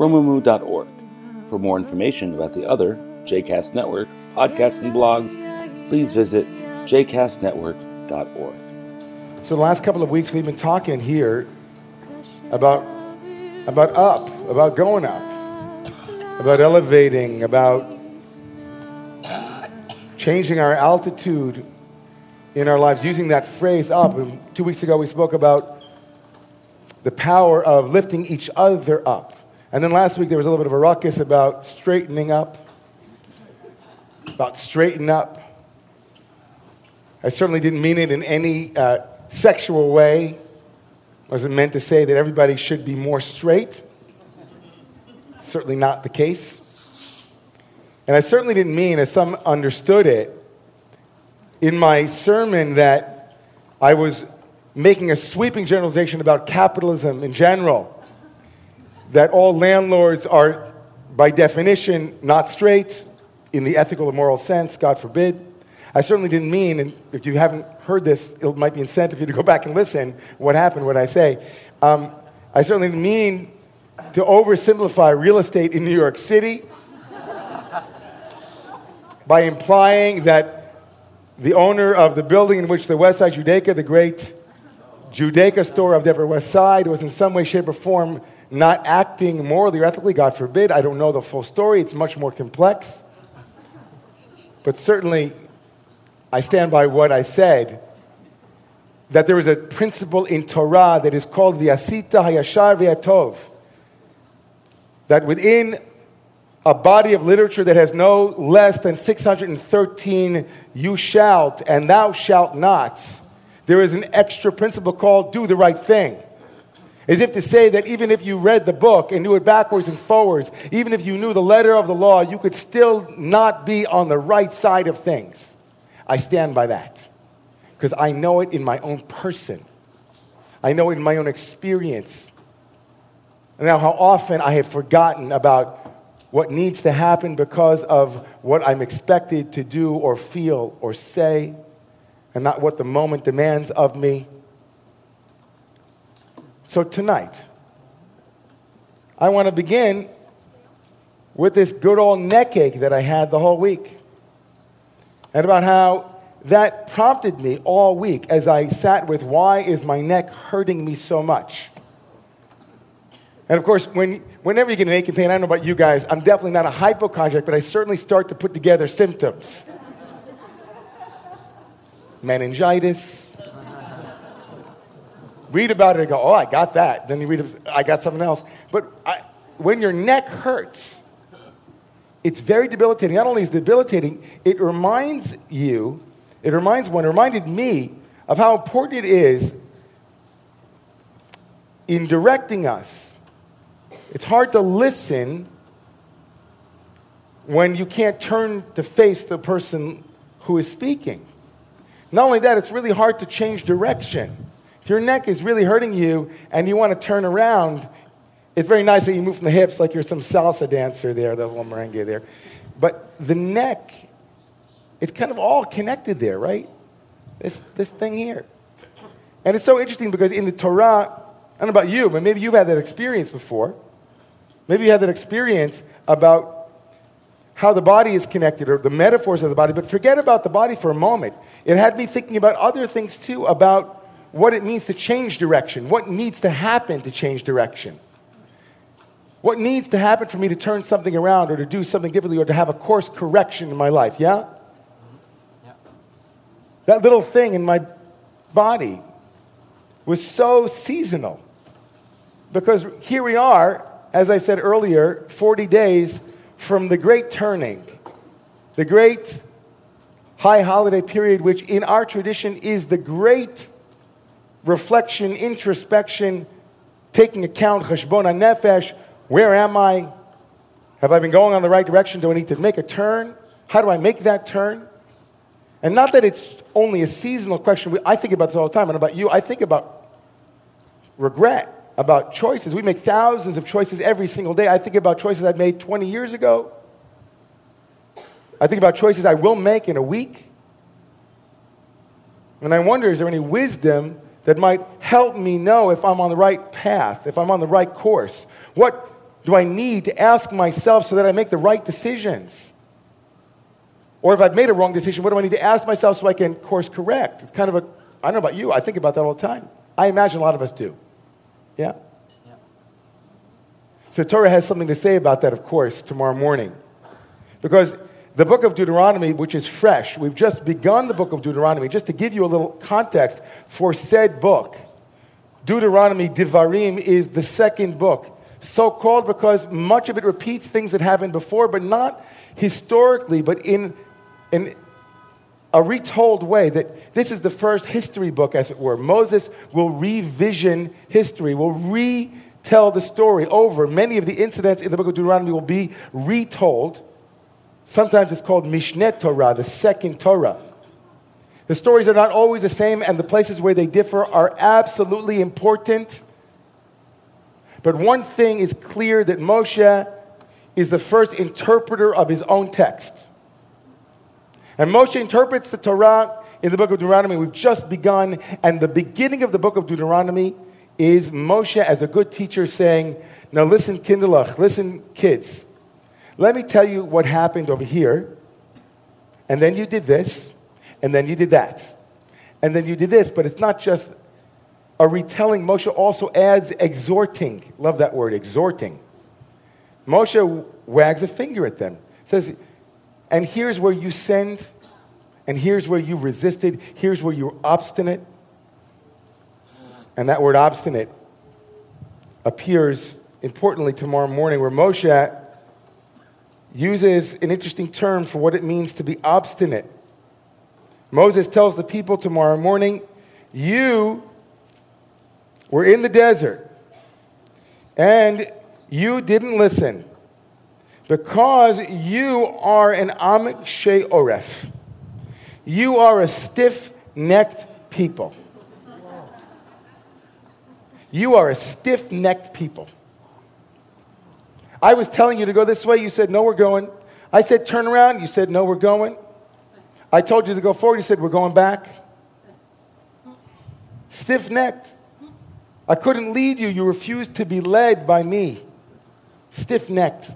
romemu.org. For more information about the other JCast Network podcasts and blogs, please visit jcastnetwork.org. So the last couple of weeks we've been talking here about about up, about going up, about elevating, about changing our altitude in our lives, using that phrase up. And two weeks ago we spoke about the power of lifting each other up. And then last week there was a little bit of a ruckus about straightening up, about straighten up. I certainly didn't mean it in any uh, sexual way. I wasn't meant to say that everybody should be more straight. Certainly not the case. And I certainly didn't mean, as some understood it, in my sermon that I was making a sweeping generalization about capitalism in general that all landlords are, by definition, not straight in the ethical or moral sense, God forbid. I certainly didn't mean, and if you haven't heard this, it might be incentive for you to go back and listen what happened, what I say. Um, I certainly didn't mean to oversimplify real estate in New York City by implying that the owner of the building in which the West Side Judaica, the great Judaica store of the Upper West Side, was in some way, shape, or form not acting morally or ethically, God forbid. I don't know the full story, it's much more complex. But certainly, I stand by what I said that there is a principle in Torah that is called the Asita Hayashar V'Atov. That within a body of literature that has no less than 613 you shalt and thou shalt nots, there is an extra principle called do the right thing. As if to say that even if you read the book and knew it backwards and forwards, even if you knew the letter of the law, you could still not be on the right side of things. I stand by that because I know it in my own person. I know it in my own experience. Now, how often I have forgotten about what needs to happen because of what I'm expected to do or feel or say, and not what the moment demands of me. So tonight, I want to begin with this good old neck ache that I had the whole week. And about how that prompted me all week as I sat with why is my neck hurting me so much? And of course, when, whenever you get an aching pain, I don't know about you guys, I'm definitely not a hypochondriac, but I certainly start to put together symptoms. Meningitis, read about it and go, oh, I got that. Then you read, I got something else. But I, when your neck hurts, it's very debilitating. Not only is it debilitating, it reminds you, it reminds one, it reminded me of how important it is in directing us. It's hard to listen when you can't turn to face the person who is speaking. Not only that, it's really hard to change direction. Your neck is really hurting you and you want to turn around, it's very nice that you move from the hips like you're some salsa dancer there, that little merengue there. But the neck, it's kind of all connected there, right? This, this thing here. And it's so interesting because in the Torah, I don't know about you, but maybe you've had that experience before. Maybe you had that experience about how the body is connected or the metaphors of the body, but forget about the body for a moment. It had me thinking about other things too, about what it means to change direction, what needs to happen to change direction. What needs to happen for me to turn something around or to do something differently or to have a course correction in my life, yeah? That little thing in my body was so seasonal. Because here we are, as I said earlier, 40 days from the great turning, the great high holiday period, which in our tradition is the great reflection, introspection, taking account, cheshbon nefesh, Where am I? Have I been going on the right direction? Do I need to make a turn? How do I make that turn? And not that it's only a seasonal question. I think about this all the time. And about you, I think about regret, about choices. We make thousands of choices every single day. I think about choices I made 20 years ago. I think about choices I will make in a week. And I wonder is there any wisdom that might help me know if I'm on the right path, if I'm on the right course? What do I need to ask myself so that I make the right decisions? Or if I've made a wrong decision, what do I need to ask myself so I can course correct? It's kind of a, I don't know about you, I think about that all the time. I imagine a lot of us do. Yeah? yeah. So Torah has something to say about that, of course, tomorrow morning. Because the book of Deuteronomy, which is fresh, we've just begun the book of Deuteronomy, just to give you a little context for said book. Deuteronomy, Devarim, is the second book. So called because much of it repeats things that happened before, but not historically, but in in a retold way that this is the first history book, as it were. Moses will revision history, will retell the story over. Many of the incidents in the book of Deuteronomy will be retold. Sometimes it's called Mishneh Torah, the second Torah. The stories are not always the same, and the places where they differ are absolutely important. But one thing is clear that Moshe is the first interpreter of his own text. And Moshe interprets the Torah in the book of Deuteronomy. We've just begun, and the beginning of the book of Deuteronomy is Moshe as a good teacher saying, Now listen, Kinderlach, listen, kids. Let me tell you what happened over here. And then you did this, and then you did that. And then you did this, but it's not just a retelling. Moshe also adds exhorting. Love that word, exhorting. Moshe wags a finger at them. Says, and here's where you sinned, and here's where you resisted, here's where you're obstinate. And that word obstinate appears importantly tomorrow morning, where Moshe uses an interesting term for what it means to be obstinate. Moses tells the people tomorrow morning, You were in the desert, and you didn't listen because you are an Am She Oref. You are a stiff necked people. You are a stiff necked people. I was telling you to go this way, you said, No, we're going. I said, Turn around, you said, No, we're going. I told you to go forward, you said, We're going back. Stiff necked. I couldn't lead you, you refused to be led by me. Stiff necked.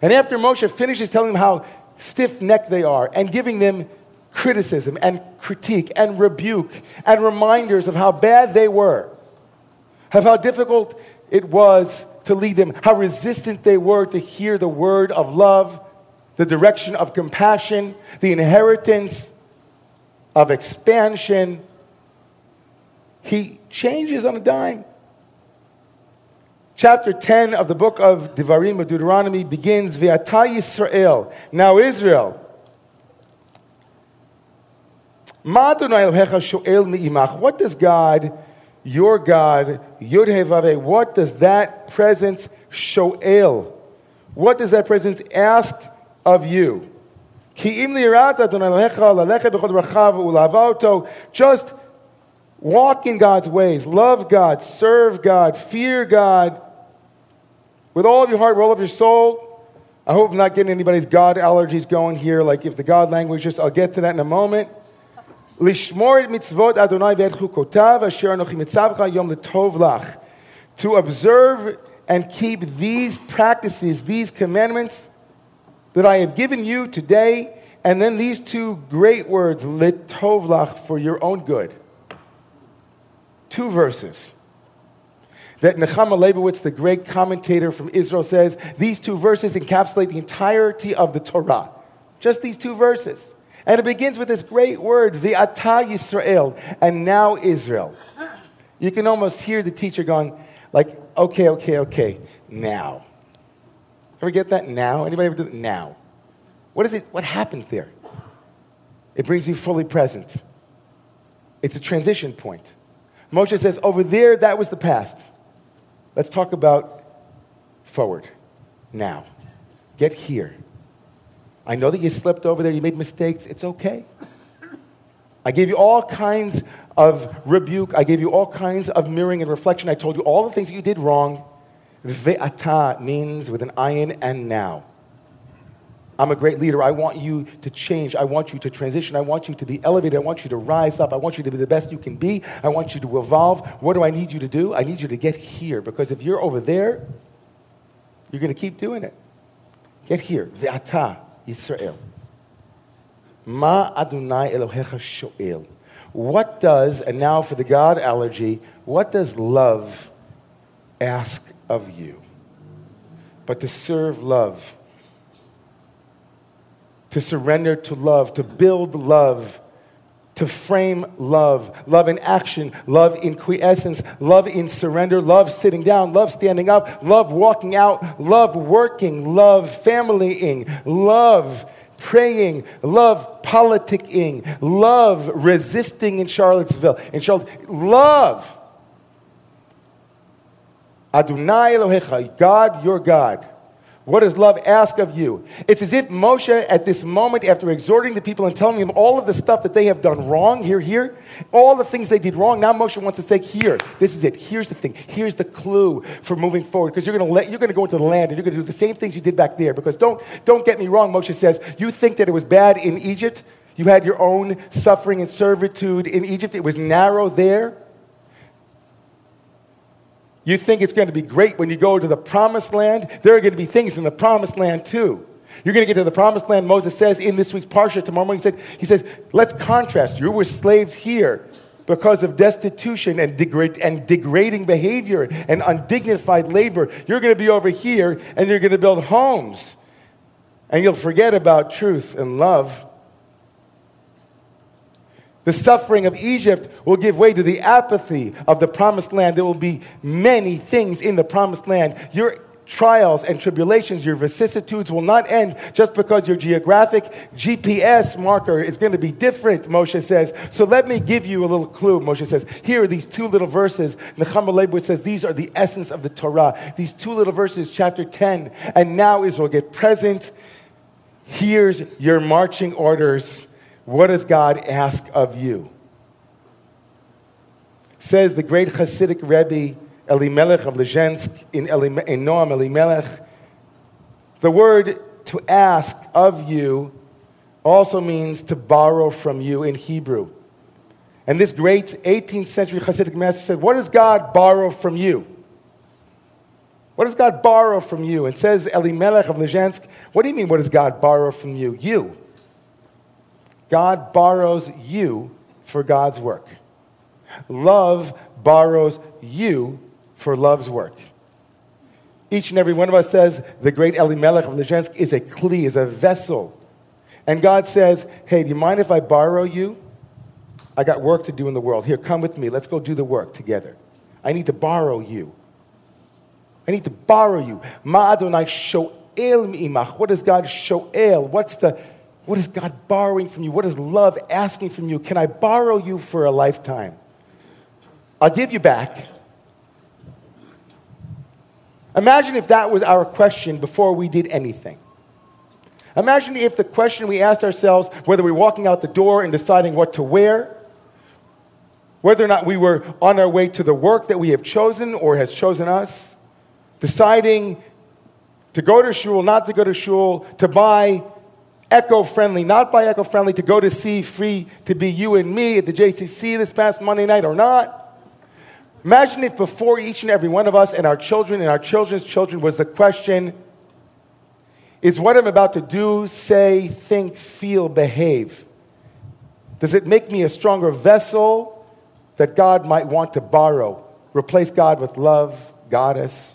And after Moshe finishes telling them how stiff necked they are and giving them criticism and critique and rebuke and reminders of how bad they were, of how difficult it was to lead them, how resistant they were to hear the word of love, the direction of compassion, the inheritance of expansion. He changes on a dime. Chapter 10 of the book of Devarim of Deuteronomy begins, Ve'ata Yisrael. Now Israel. What does God, your God, Yud what does that presence show? shoel? What does that presence ask of you? Just walk in God's ways, love God, serve God, fear God, with all of your heart, with all of your soul. I hope I'm not getting anybody's God allergies going here. Like if the God language, just I'll get to that in a moment. To observe and keep these practices, these commandments that I have given you today, and then these two great words, litovlach, for your own good. Two verses that Nechama Leibowitz, the great commentator from Israel, says these two verses encapsulate the entirety of the Torah. Just these two verses. And it begins with this great word, Ve'ata Yisrael, and now Israel. You can almost hear the teacher going, like, okay, okay, okay, now. Ever get that? Now? Anybody ever do that? Now. What is it? What happens there? It brings you fully present. It's a transition point. Moshe says, over there, that was the past. Let's talk about forward. Now. Get here. I know that you slipped over there, you made mistakes. It's okay. I gave you all kinds of rebuke. I gave you all kinds of mirroring and reflection. I told you all the things that you did wrong. Ve'ata means with an ayin and now. I'm a great leader. I want you to change. I want you to transition. I want you to be elevated. I want you to rise up. I want you to be the best you can be. I want you to evolve. What do I need you to do? I need you to get here because if you're over there, you're going to keep doing it. Get here. Ve'ata, Yisrael. Ma Adonai Elohecha sho'el. What does, and now for the God allergy, what does love ask of you? But to serve love, to surrender to love, to build love, to frame love, love in action, love in quiescence, love in surrender, love sitting down, love standing up, love walking out, love working, love familying, love praying, love politicking, love resisting in Charlottesville, in Charlotte, love. Adonai Elohecha, God, your God. What does love ask of you? It's as if Moshe, at this moment, after exhorting the people and telling them all of the stuff that they have done wrong, here, here, all the things they did wrong, now Moshe wants to say, here, this is it. Here's the thing. Here's the clue for moving forward. Because you're going to go into the land and you're going to do the same things you did back there. Because don't, don't get me wrong, Moshe says, you think that it was bad in Egypt? You had your own suffering and servitude in Egypt. It was narrow there. You think it's going to be great when you go to the promised land. There are going to be things in the promised land too. You're going to get to the promised land, Moses says in this week's Parsha tomorrow morning. He, said, he says, let's contrast. You were slaves here because of destitution and, and degrading behavior and undignified labor. You're going to be over here and you're going to build homes. And you'll forget about truth and love the suffering of Egypt will give way to the apathy of the promised land. There will be many things in the promised land. Your trials and tribulations, your vicissitudes will not end just because your geographic GPS marker is going to be different, Moshe says. So let me give you a little clue, Moshe says. Here are these two little verses. Nechama Leibowitz says these are the essence of the Torah. These two little verses, chapter 10. And now Israel, get present. Here's your marching orders what does God ask of you? Says the great Hasidic Rebbe Elimelech of Lezhensk in, Elim- in Noam Elimelech, the word to ask of you also means to borrow from you in Hebrew. And this great 18th century Hasidic master said, What does God borrow from you? What does God borrow from you? And says Elimelech of Lezhensk, What do you mean, what does God borrow from you? You. God borrows you for God's work. Love borrows you for love's work. Each and every one of us says the great Elimelech of Lezhensk is a kli, is a vessel. And God says, hey, do you mind if I borrow you? I got work to do in the world. Here, come with me. Let's go do the work together. I need to borrow you. I need to borrow you. Ma Adonai sho'el mi'imach. What does God sho'el? What's the what is God borrowing from you? What is love asking from you? Can I borrow you for a lifetime? I'll give you back. Imagine if that was our question before we did anything. Imagine if the question we asked ourselves, whether we're walking out the door and deciding what to wear, whether or not we were on our way to the work that we have chosen or has chosen us, deciding to go to shul, not to go to shul, to buy eco friendly, not by eco friendly, to go to see free to be you and me at the JCC this past Monday night or not. Imagine if before each and every one of us and our children and our children's children was the question is what I'm about to do, say, think, feel, behave? Does it make me a stronger vessel that God might want to borrow? Replace God with love, goddess,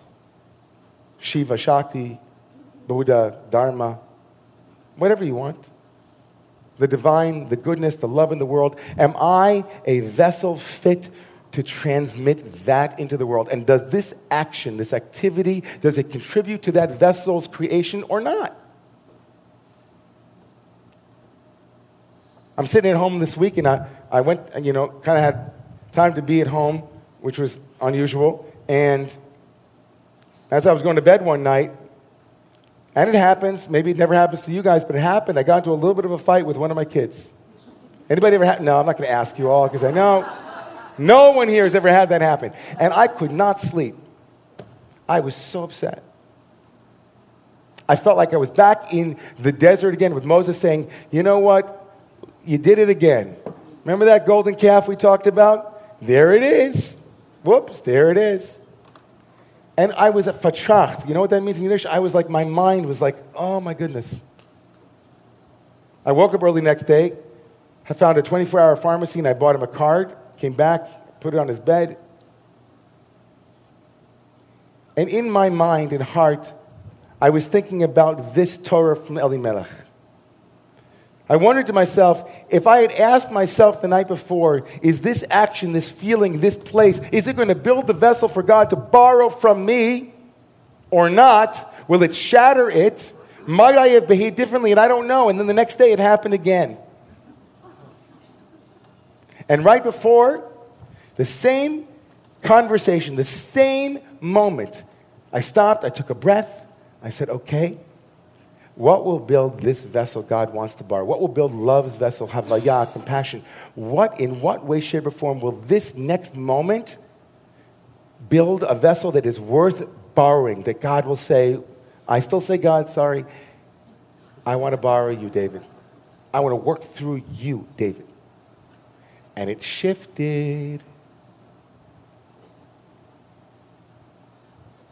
Shiva, Shakti, Buddha, Dharma whatever you want. The divine, the goodness, the love in the world. Am I a vessel fit to transmit that into the world? And does this action, this activity, does it contribute to that vessel's creation or not? I'm sitting at home this week and I, I went, you know, kind of had time to be at home, which was unusual. And As I was going to bed one night, and it happens, maybe it never happens to you guys, but it happened. I got into a little bit of a fight with one of my kids. Anybody ever had? No, I'm not going to ask you all because I know no one here has ever had that happen. And I could not sleep. I was so upset. I felt like I was back in the desert again with Moses saying, You know what? You did it again. Remember that golden calf we talked about? There it is. Whoops, there it is. And I was at fartracht. You know what that means in Yiddish? I was like, my mind was like, oh my goodness. I woke up early next day. I found a 24 hour pharmacy and I bought him a card. Came back, put it on his bed. And in my mind and heart, I was thinking about this Torah from Elimelech. I wondered to myself, if I had asked myself the night before, is this action, this feeling, this place, is it going to build the vessel for God to borrow from me or not? Will it shatter it? Might I have behaved differently? And I don't know. And then the next day it happened again. And right before the same conversation, the same moment, I stopped, I took a breath, I said, okay, what will build this vessel God wants to borrow? What will build love's vessel, havaya, compassion? What, in what way, shape, or form will this next moment build a vessel that is worth borrowing? That God will say, I still say, God, sorry, I want to borrow you, David. I want to work through you, David. And it shifted.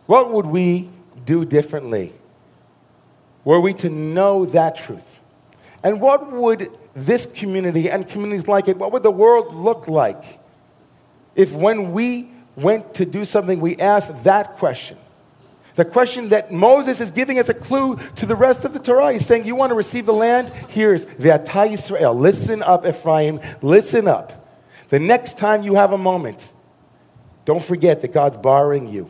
What would we do differently? Were we to know that truth? And what would this community and communities like it, what would the world look like if when we went to do something, we asked that question? The question that Moses is giving as a clue to the rest of the Torah. He's saying, You want to receive the land? Here's Ve'ata Yisrael. Listen up, Ephraim. Listen up. The next time you have a moment, don't forget that God's borrowing you.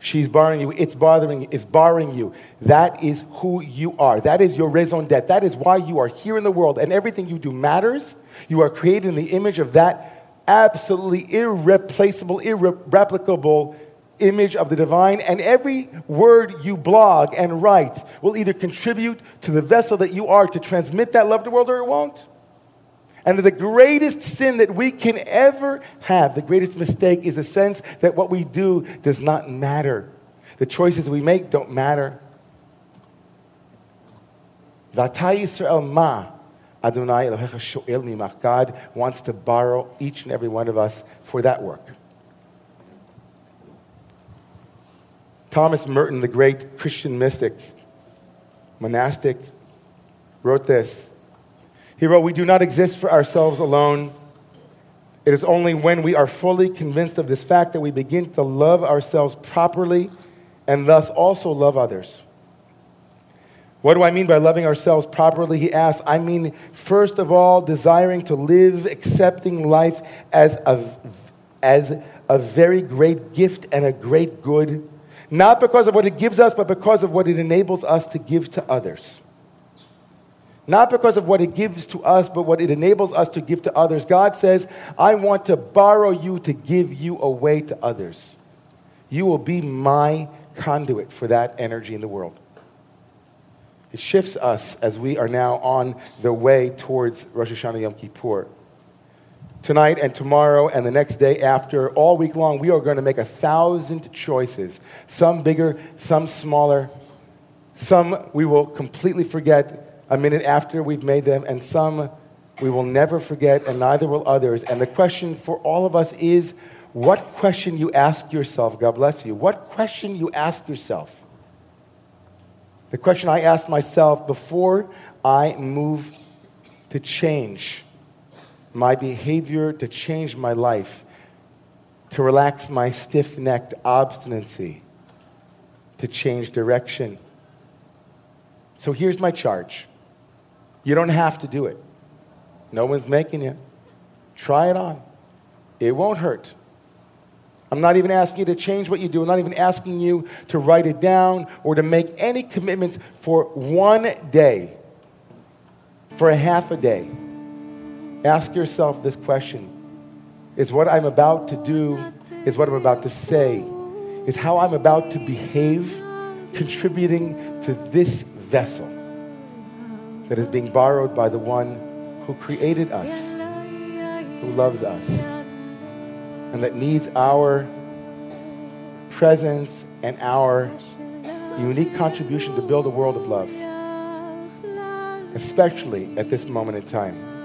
She's borrowing you. It's bothering you. It's borrowing you. That is who you are. That is your raison d'etre. That is why you are here in the world. And everything you do matters. You are created in the image of that absolutely irreplaceable, irreplicable image of the divine. And every word you blog and write will either contribute to the vessel that you are to transmit that love to the world or it won't. And the greatest sin that we can ever have, the greatest mistake, is a sense that what we do does not matter. The choices we make don't matter. Ma Adonai sho'el. God wants to borrow each and every one of us for that work. Thomas Merton, the great Christian mystic, monastic, wrote this he wrote, We do not exist for ourselves alone. It is only when we are fully convinced of this fact that we begin to love ourselves properly and thus also love others. What do I mean by loving ourselves properly? He asks. I mean, first of all, desiring to live, accepting life as a, as a very great gift and a great good, not because of what it gives us, but because of what it enables us to give to others. Not because of what it gives to us, but what it enables us to give to others. God says, I want to borrow you to give you away to others. You will be my conduit for that energy in the world. It shifts us as we are now on the way towards Rosh Hashanah Yom Kippur. Tonight and tomorrow and the next day after, all week long, we are going to make a thousand choices. Some bigger, some smaller. Some we will completely forget a minute after we've made them, and some we will never forget, and neither will others. And the question for all of us is what question you ask yourself, God bless you, what question you ask yourself? The question I ask myself before I move to change my behavior, to change my life, to relax my stiff necked obstinacy, to change direction. So here's my charge you don't have to do it. No one's making you. Try it on. It won't hurt. I'm not even asking you to change what you do. I'm not even asking you to write it down or to make any commitments for one day, for a half a day. Ask yourself this question Is what I'm about to do, is what I'm about to say, is how I'm about to behave, contributing to this vessel that is being borrowed by the one who created us, who loves us, and that needs our presence and our unique contribution to build a world of love, especially at this moment in time.